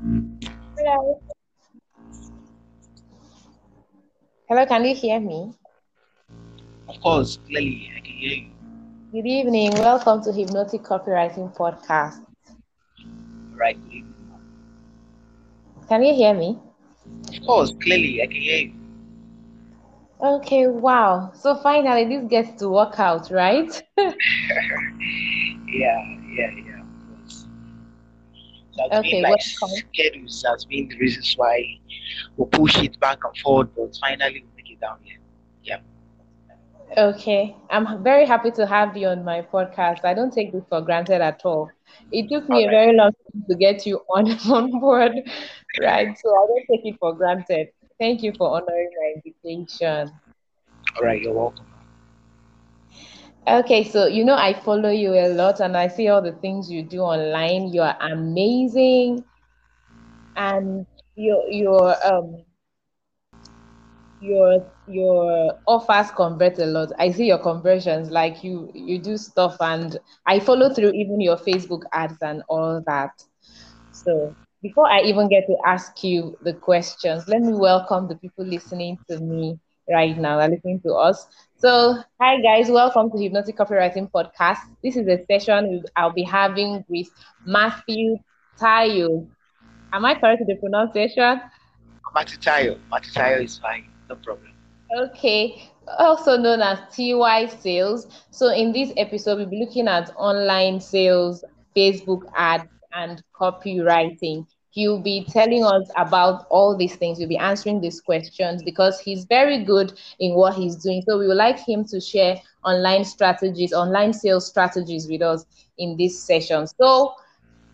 Hello. Hello, can you hear me? Of course, clearly I can hear you. Good evening. Welcome to Hypnotic Copywriting Podcast. Right, good evening. Can you hear me? Of course, clearly I can hear you. Okay, wow. So finally, this gets to work out, right? yeah, yeah, yeah. It's Okay, been like schedules has been the reasons why we push it back and forward, but finally we make it down here. Yeah. Okay, I'm very happy to have you on my podcast. I don't take this for granted at all. It took me a very long time to get you on on board, right? So I don't take it for granted. Thank you for honoring my invitation. All right, you're welcome. Okay, so you know I follow you a lot and I see all the things you do online. You're amazing and your your um your your offers convert a lot. I see your conversions, like you you do stuff and I follow through even your Facebook ads and all that. So before I even get to ask you the questions, let me welcome the people listening to me right now, they're listening to us. So hi guys, welcome to Hypnotic Copywriting Podcast. This is a session I'll be having with Matthew Tayo. Am I correct with the pronunciation? Matitayo. Matitayo is fine, no problem. Okay, also known as TY Sales. So, in this episode, we'll be looking at online sales, Facebook ads, and copywriting. He'll be telling us about all these things. We'll be answering these questions because he's very good in what he's doing. So, we would like him to share online strategies, online sales strategies with us in this session. So,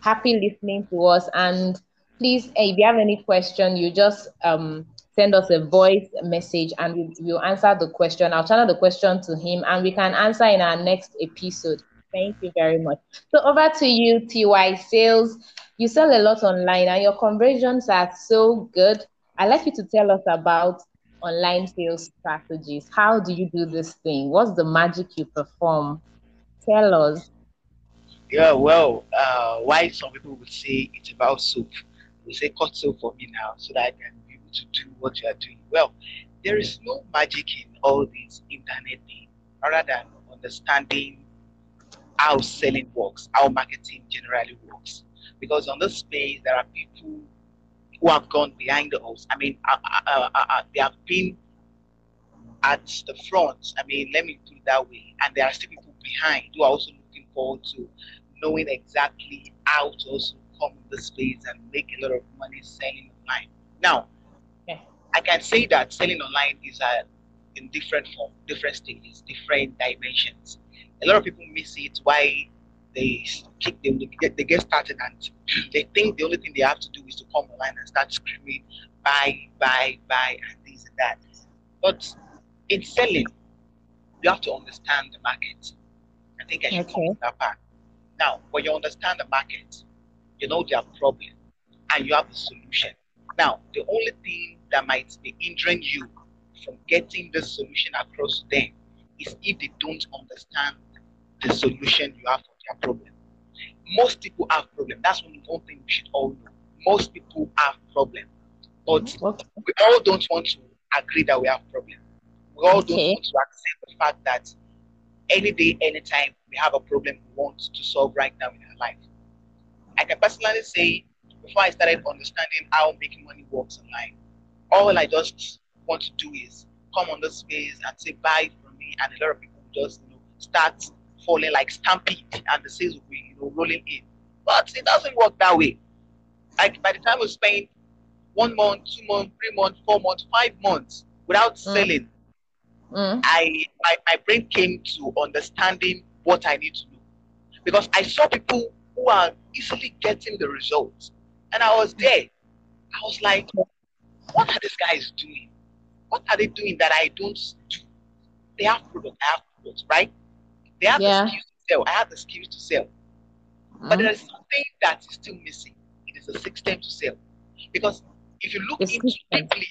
happy listening to us. And please, if you have any question, you just um, send us a voice message and we will answer the question. I'll channel the question to him and we can answer in our next episode. Thank you very much. So over to you, TY Sales. You sell a lot online and your conversions are so good. I'd like you to tell us about online sales strategies. How do you do this thing? What's the magic you perform? Tell us. Yeah, well, uh, why some people would say it's about soap. They say cut soap for me now so that I can be able to do what you are doing. Well, there is no magic in all these internet things rather than understanding how selling works, how marketing generally works. Because on this space, there are people who have gone behind us. I mean, uh, uh, uh, uh, they have been at the front. I mean, let me put it that way. And there are still people behind who are also looking forward to knowing exactly how to also come in the space and make a lot of money selling online. Now, Yeah. I can say that selling online is uh, in different form, different stages, different dimensions. A lot of people miss it why they kick them, they get, they get started and they think the only thing they have to do is to come online and start screaming buy, buy, buy, and this and that. But in selling, you have to understand the market. I think I should Okay. come that part. Now, when you understand the market, you know their problem and you have the solution. Now, the only thing that might be hindering you from getting the solution across to them is if they don't understand the solution you have for their problem. Most people have problem. That's one, one thing we should all know. Most people have problem, but Okay. we all don't want to agree that we have problem. We all don't want to accept the fact that any day, anytime we have a problem we want to solve right now in our life. I can personally say, before I started understanding how making money works online, all I just want to do is come on this space and say buy from me, and a lot of people just you know start falling like stampede, and the sales will be you know rolling in. But it doesn't work that way. Like by the time we spend one month, two months, three months, four months, five months without selling, Mm. I my, my brain came to understanding what I need to do because I saw people who are easily getting the results, and I was there. I was like, what are these guys doing? What are they doing that I don't do? They have product, I have products, right? They have Yeah. the skills to sell. I have the skills to sell. But Mm. there is something that is still missing. It is a system to sell. Because if you look The into system. deeply,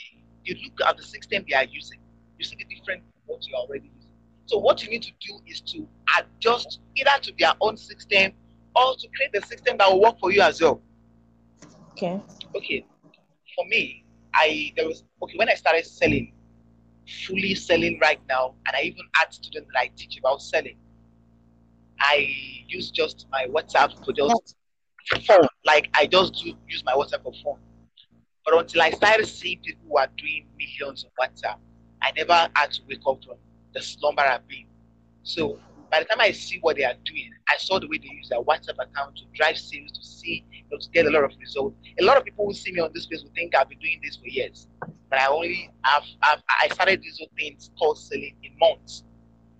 you look at the system they are using, you see the different from what you are already using. So what you need to do is to adjust either to their own system or to create a system that will work for you as well. Okay. Okay, for me, I there was okay when I started selling, fully selling right now, and I even had students that I teach about selling. I use just my WhatsApp for just phone. Like I just do use my WhatsApp for phone. But until I started seeing people who are doing millions on WhatsApp, I never had to wake up from the slumber I've been. So by the time I see what they are doing, I saw the way they use their WhatsApp account to drive sales, to see, you know, to get a lot of results. A lot of people who see me on this place will think I've been doing this for years, but I only have, have I started these whole things called selling in months,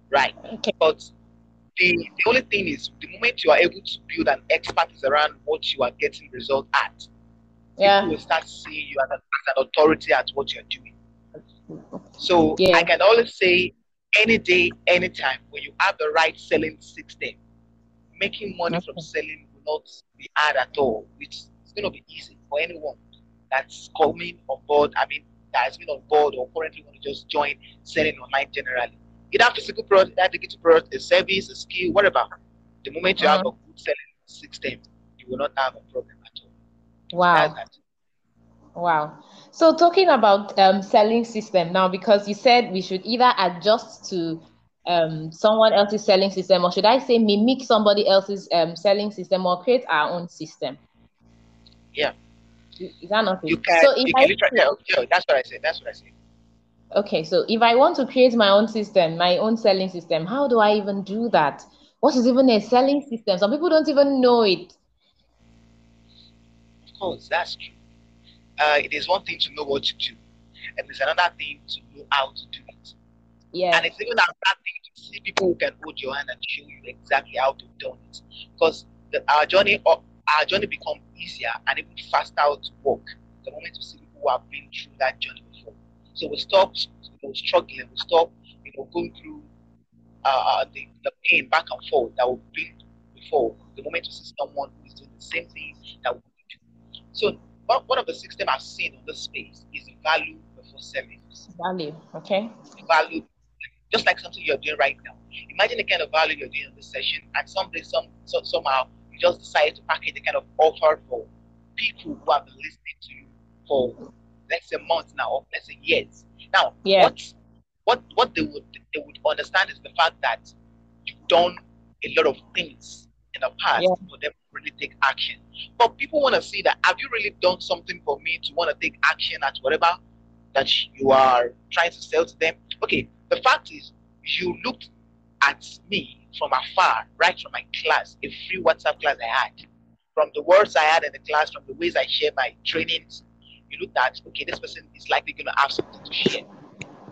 right? Okay. But the, the only thing is, the moment you are able to build an expertise around what you are getting result at, Yeah. people will start seeing you as an, as an authority at what you're doing. So Yeah. I can always say, any day, anytime, when you have the right selling system, making money from selling will not be hard at all. It's, it's going to be easy for anyone that's coming on board. I mean, that has been on board or currently want to just join selling online generally. Either physical product, either digital product, a service, a skill, whatever. The moment you have a good selling system, you will not have a problem at all. Wow. Wow. So talking about um, selling system now, because you said we should either adjust to um, someone else's selling system, or should I say mimic somebody else's um, selling system, or create our own system? Yeah. Is that not You it? can, So if you I can literally, yeah, yeah, that's what I said. That's what I said. Okay, so if I want to create my own system, my own selling system, how do I even do that? What is even a selling system? Some people don't even know it. Of course, that's true. Uh, it is one thing to know what to do, and it's another thing to know how to do it. Yeah. And it's even another thing to see people who can hold your hand and show you exactly how to do it. Because the, our journey, up, our journey become easier and even faster to walk the moment we see people who have been through that journey. So we stop, you know, struggling. We stop, you know, going through uh, the, the pain back and forth that we've been before. The moment we see someone who is doing the same thing that we do. So one, one of the systems I've seen on this space is value before service. Value. Okay. Value, just like something you're doing right now. Imagine the kind of value you're doing in this session, and someday, some so, somehow, you just decide to package the kind of offer for people who have been listening to you for let's say months now, or let's say years. Now, Yeah. what what what they would they would understand is the fact that you've done a lot of things in the past Yeah. for them to really take action. But people want to see that have you really done something for me to want to take action at whatever that you are trying to sell to them? Okay, the fact is you looked at me from afar, right from my class, a free WhatsApp class I had, from the words I had in the class, from the ways I share my trainings, you looked at okay, this person is likely going to have something to share.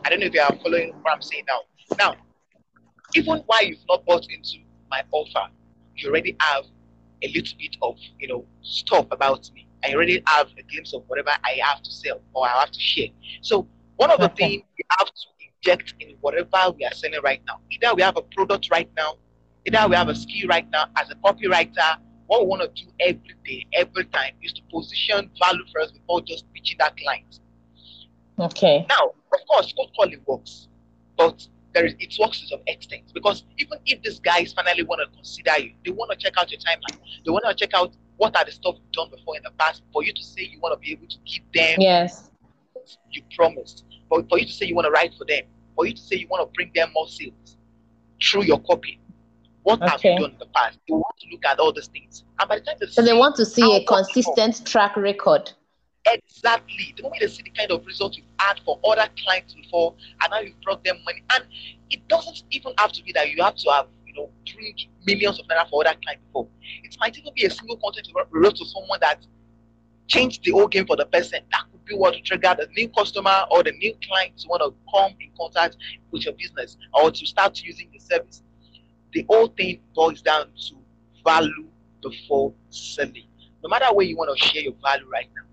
I don't know if you are following what I'm saying now. Now, even while you've not bought into my offer, you already have a little bit of you know stuff about me. I already have a glimpse of whatever I have to sell or I have to share. So one of the things we have to inject in whatever we are selling right now, either we have a product right now, either we have a skill right now as a copywriter. What we want to do every day, every time, is to position value first before just pitching that client. Okay. Now, of course, cold calling works, but there is it works to some extent because even if these guys finally want to consider you, they want to check out your timeline. They want to check out what are the stuff you've done before in the past for you to say you want to be able to give them Yes. you promised, for, for you to say you want to write for them, for you to say you want to bring them more sales through your copy. What have you done in the past? They want to look at all these things, and by the time they So they want to see a consistent track record. Exactly. The moment they see the kind of results you've had for other clients before, and now you've brought them money, and it doesn't even have to be that you have to have, you know, bring millions of naira for other clients before. It might even be a single content you wrote- to someone that changed the whole game for the person. That could be what to trigger the new customer or the new client to want to come in contact with your business or to start using the service. The whole thing boils down to value before selling. No matter where you want to share your value right now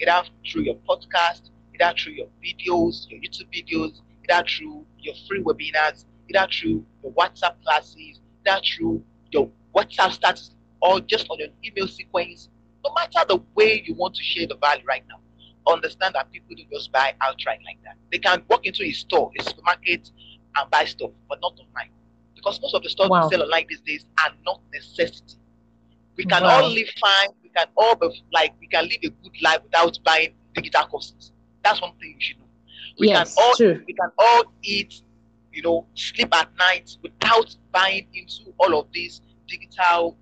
either through your podcast, either through your videos, your YouTube videos, either through your free webinars, either through your WhatsApp classes, either through your WhatsApp status, or just on your email sequence. No matter the way you want to share the value right now, understand that people don't just buy outright like that. They can walk into a store, a supermarket, and buy stuff, but not online. Because most of the stuff Wow. we sell online these days are not necessity. We can Wow. all live fine. We can all be like we can live a good life without buying digital courses. That's one thing you should know. We yes, can all true. we can all eat, you know, sleep at night without buying into all of these digital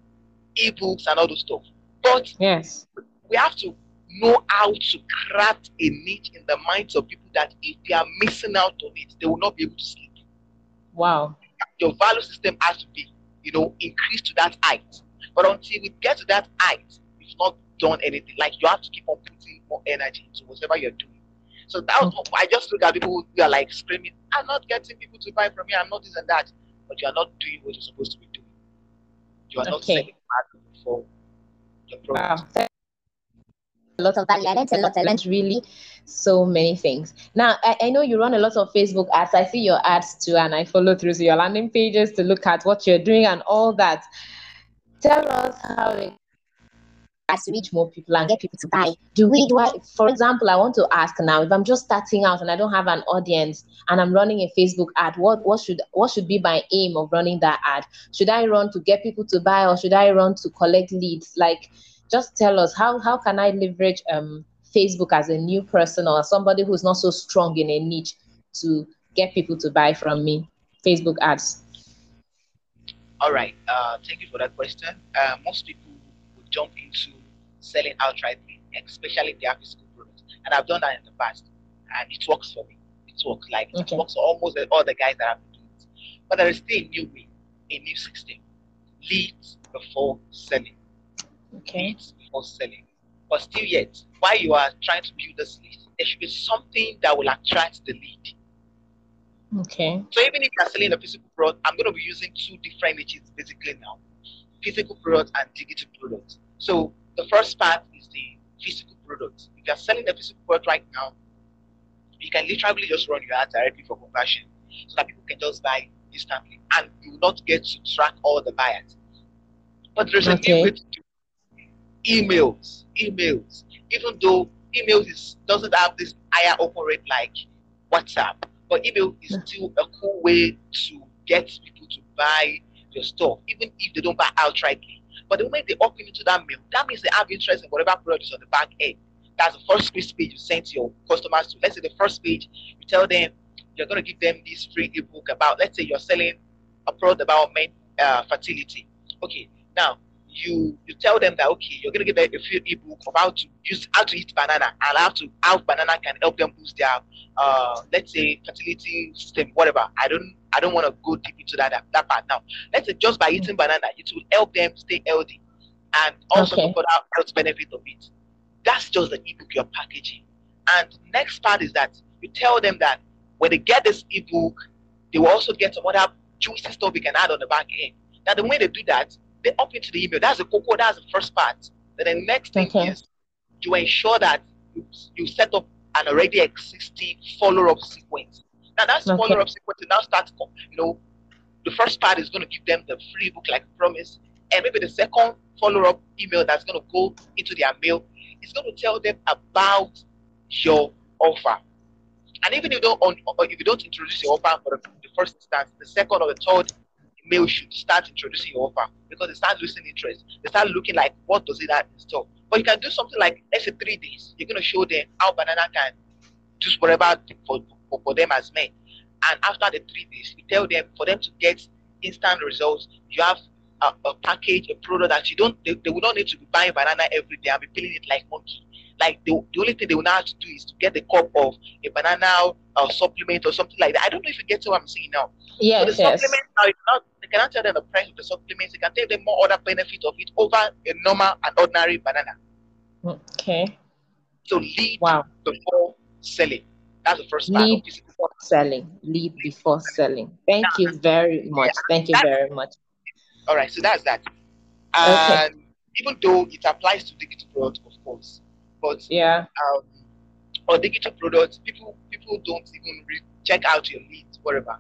ebooks and all those stuff. But Yes. we have to know how to craft a niche in the minds of people that if they are missing out on it, they will not be able to sleep. Wow. Your value system has to be, you know, increased to that height. But until we get to that height, we've not done anything. Like you have to keep on putting more energy into whatever you're doing. So that was what I just look at people who are like screaming, I'm not getting people to buy from me, I'm not this and that. But you are not doing what you're supposed to be doing. You are not Okay. selling value for your product. Wow. Lot of learned a lot. I learned really so many things. Now, I, I know you run a lot of Facebook ads. I see your ads too, and I follow through to your landing pages to look at what you're doing and all that. Tell us how it has to reach more people and get people to buy. Do we do I for example, I want to ask now if I'm just starting out and I don't have an audience and I'm running a Facebook ad, what what should what should be my aim of running that ad? Should I run to get people to buy or should I run to collect leads? Like just tell us how how can I leverage um Facebook as a new person or somebody who's not so strong in a niche to get people to buy from me? Facebook ads. All right. Uh, thank you for that question. Uh, most people would jump into selling outrightly, especially if they have physical products. And I've done that in the past, and it works for me. It works like Okay. it works for almost all the guys that I've been doing it. But there is still a new way, a new system. Leads before selling. Okay. Leads before selling. But still yet, while you are trying to build this lead, there should be something that will attract the lead. Okay. So even if you're selling a physical product, I'm going to be using two different niches basically now: physical products and digital products. So the first part is the physical product. If you're selling a physical product right now, you can literally just run your ads directly for conversion, so that people can just buy instantly, and you will not get to track all the buyers. But there's a new way to do emails. Emails, even though emails is, doesn't have this higher open rate like WhatsApp, but email is still a cool way to get people to buy your stuff, even if they don't buy outrightly. But the moment they open into that mail, that means they have interest in whatever product is on the back end. That's the first page you send to your customers to. Let's say the first page, you tell them you're going to give them this free ebook about, let's say you're selling a product about men uh, fertility. Okay, now you you tell them that okay, you're gonna give them a free ebook of how to use how to eat banana and how to how banana can help them boost their uh let's say fertility system, whatever. I don't I don't want to go deep into that, that that part now. Let's say just by eating banana, it will help them stay healthy and also Okay. for that health benefit of it. That's just the ebook you're packaging. And next part is that you tell them that when they get this ebook, they will also get some other juicy stuff we can add on the back end. Now the way they do that, they up into the email. That's the cocoa, that's the first part. Then the next thing Okay. is you ensure that you, you set up an already existing follow-up sequence. Now that's Okay. follow-up sequence now start, you know, the first part is going to give them the free book like promise, and maybe the second follow-up email that's going to go into their mail is going to tell them about your offer. And even if you don't if you don't introduce your offer for the, the first instance, the second or the third email should start introducing your offer because they start losing interest. They start looking like what does it have in store. But you can do something like let's say three days. You're going to show them how banana can do whatever for, for, for them as men. And after the three days, you tell them for them to get instant results, you have a, a package, a product that you don't, they, they will not need to be buying banana every day and be peeling it like monkey. Like the, the only thing they will now have to do is to get the cup of a banana uh, supplement or something like that. I don't know if you get to what I'm saying now. So the Yes, yes. supplement now, cannot, they cannot tell them the price of the supplements. They can tell them more other benefit of it over a normal and ordinary banana. Okay. So lead Wow. before selling. That's the first part Lead of physical. Selling. Lead before selling. Thank you very much. Thank you very much. All right, so that's that. And even though it applies to digital product, of course, but Yeah. um, or digital products, people people don't even re- check out your leads, whatever.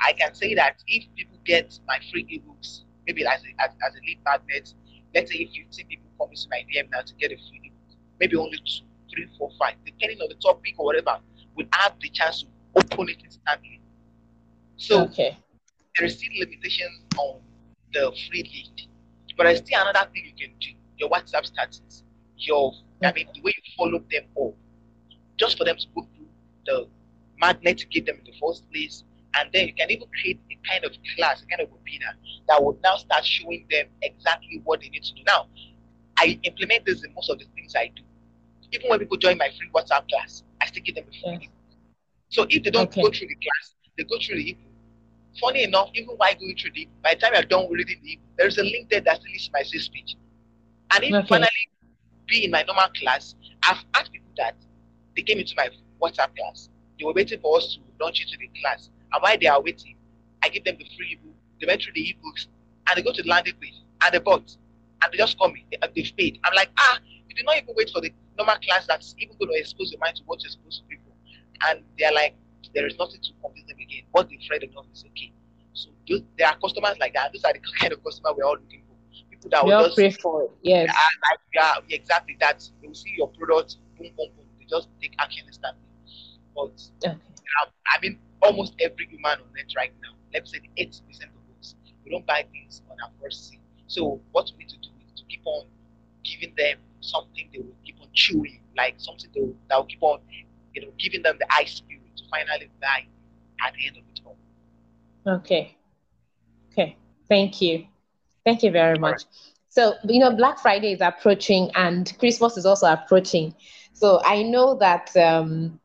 I can say that if people get my free ebooks, maybe as a, as, as a lead magnet, let's say if 15 people come into my DM now to get a free ebook, maybe only two, three, four, five, depending on the topic or whatever, will have the chance to open it instantly. So Okay. there is still limitations on the free lead. But there's still another thing you can do. your WhatsApp status, your I mean the way you follow them all, just for them to go through the magnet to give them in the first place. And then you can even create a kind of class, a kind of webinar that would now start showing them exactly what they need to do. Now, I implement this in most of the things I do. Even when people join my free WhatsApp class, I still give them a free So if they don't okay. go through the class, they go through the ebook. Funny enough, even while going through the by the time you're done reading the ebook, there's a link there that lists my sales page. And if okay. finally be in my normal class, I've asked people that they came into my WhatsApp class. They were waiting for us to launch into the class. And while they are waiting, I give them the free ebook. They went through the ebooks and they go to the landing page and they bought. And they just call me. They, they've paid. I'm like, ah, you did not even wait for the normal class that's even going to expose your mind to what you're supposed to people. And they're like, there is nothing to convince them again. What they've read enough is okay. So those, there are customers like that. Those are the kind of customer we're all looking. People that will just pray for it. Yes. like, yeah, exactly that. They will see your product, boom, boom, boom. They just take action instantly. But okay. Um, I mean, almost every human on net right now, let's say 80% of us, we don't buy things on our first see. So what we need to do is to keep on giving them something they will keep on chewing, like something they will, that will keep on, you know, giving them the eye spirit to finally buy at the end of it all. Okay. Okay. Thank you. Thank you very much. So, you know, Black Friday is approaching and Christmas is also approaching. So I know that um,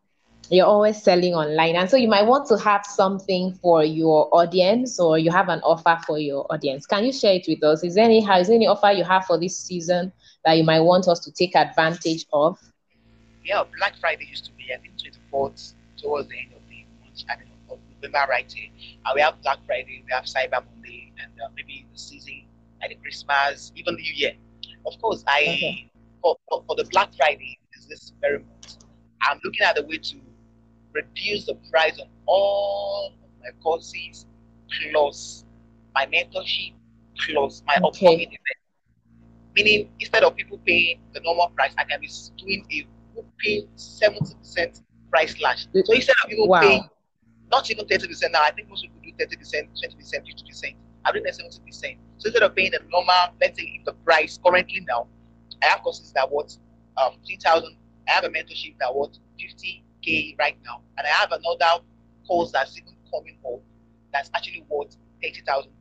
you're always selling online and so you might want to have something for your audience or you have an offer for your audience can you share it with us is there any is there any offer you have for this season that you might want us to take advantage of yeah black friday used to be i think 24th towards the end of the month I of november right here and we have black friday we have cyber monday and uh, maybe the season and the christmas even new year of course i okay. for, for, for the black friday is this very month i'm looking at the way to reduce the price on all of my courses plus my mentorship plus my okay. upcoming event. Meaning, instead of people paying the normal price, I can be doing a whooping 70% price slash. So instead of people wow. paying not even 30% now, I think most people do 30%, 20%, 50%. I'm doing 70%. So instead of paying the normal, let's say if the price currently now, I have courses that worth um, 3,000. I have a mentorship that worth 50K right now, and I have another course that's even coming up that's actually worth 80,000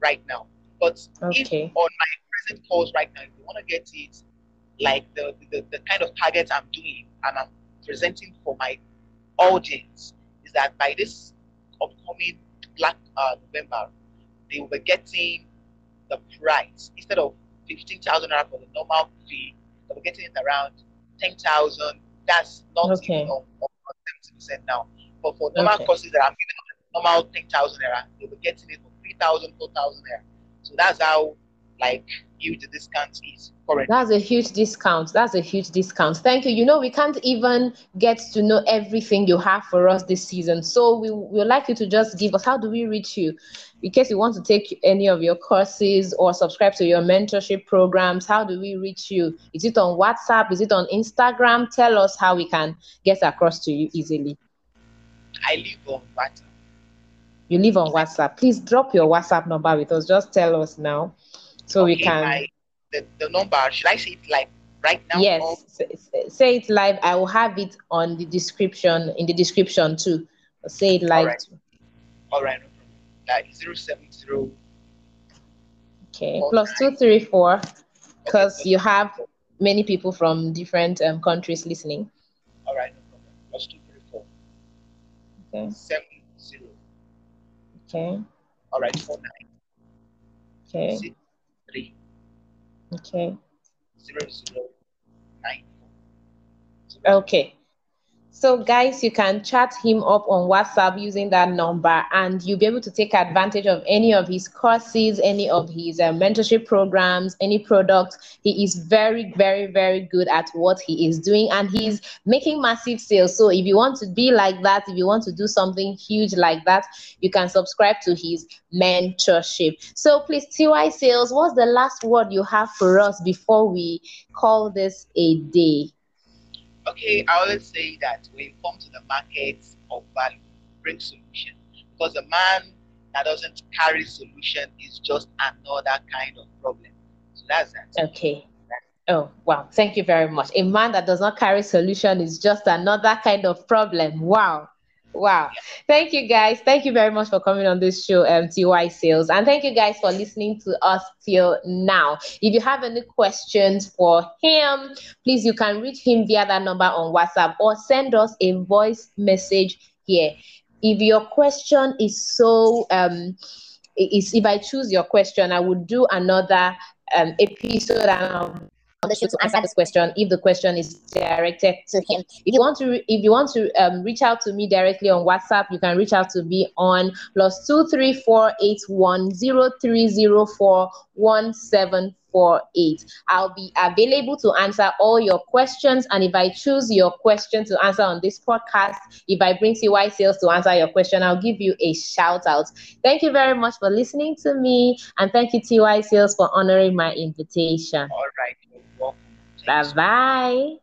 right now. But okay. if on my present course right now, if you want to get it like the, the the kind of target I'm doing and I'm presenting for my audience is that by this upcoming Black uh, November, they will be getting the price instead of fifteen thousand naira for the normal fee, they'll be getting it around ten thousand. That's not okay. even on, on 70% now. But for normal okay. courses that I'm giving normal 10,000 naira, they will be getting it for 3,000, 4,000 naira. So that's how like huge discount is currently. That's a huge discount. That's a huge discount. Thank you. You know, we can't even get to know everything you have for us this season. So we would like you to just give us how do we reach you? In case you want to take any of your courses or subscribe to your mentorship programs, how do we reach you? Is it on WhatsApp? Is it on Instagram? Tell us how we can get across to you easily. I live on WhatsApp. You live on WhatsApp. Please drop your WhatsApp number with us. Just tell us now so okay, we can. My, the, the number, should I say it like right now? Yes, or? say it live. I will have it on the description, in the description too. Say it live. All right. Too. All right. That is 070. Okay, plus 234, because okay. you have many people from different um, countries listening. All right, no problem. Plus 234. Okay. 70. Okay. All right, 49. Okay. Six, three. Okay. Zero zero nine. Okay. So, guys, you can chat him up on WhatsApp using that number, and you'll be able to take advantage of any of his courses, any of his uh, mentorship programs, any products. He is very, very, very good at what he is doing, and he's making massive sales. So, if you want to be like that, if you want to do something huge like that, you can subscribe to his mentorship. So, please, TY Sales, what's the last word you have for us before we call this a day? Okay, I always say that when you come to the market of value, bring solution. Because a man that doesn't carry solution is just another kind of problem. So that's that. Okay. Oh, wow. Thank you very much. A man that does not carry solution is just another kind of problem. Wow. Wow. Thank you guys. Thank you very much for coming on this show, um, TY Sales. And thank you guys for listening to us till now. If you have any questions for him, please you can reach him via that number on WhatsApp or send us a voice message here. If your question is so um is if I choose your question, I would do another um episode and on the show to answer this question if the question is directed to him. If you want to, if you want to um, reach out to me directly on WhatsApp, you can reach out to me on plus two three four eight one zero three zero four one seven four eight. I'll be available to answer all your questions, and if I choose your question to answer on this podcast, if I bring TY Sales to answer your question, I'll give you a shout out. Thank you very much for listening to me, and thank you TY Sales for honoring my invitation. All right. Bye bye.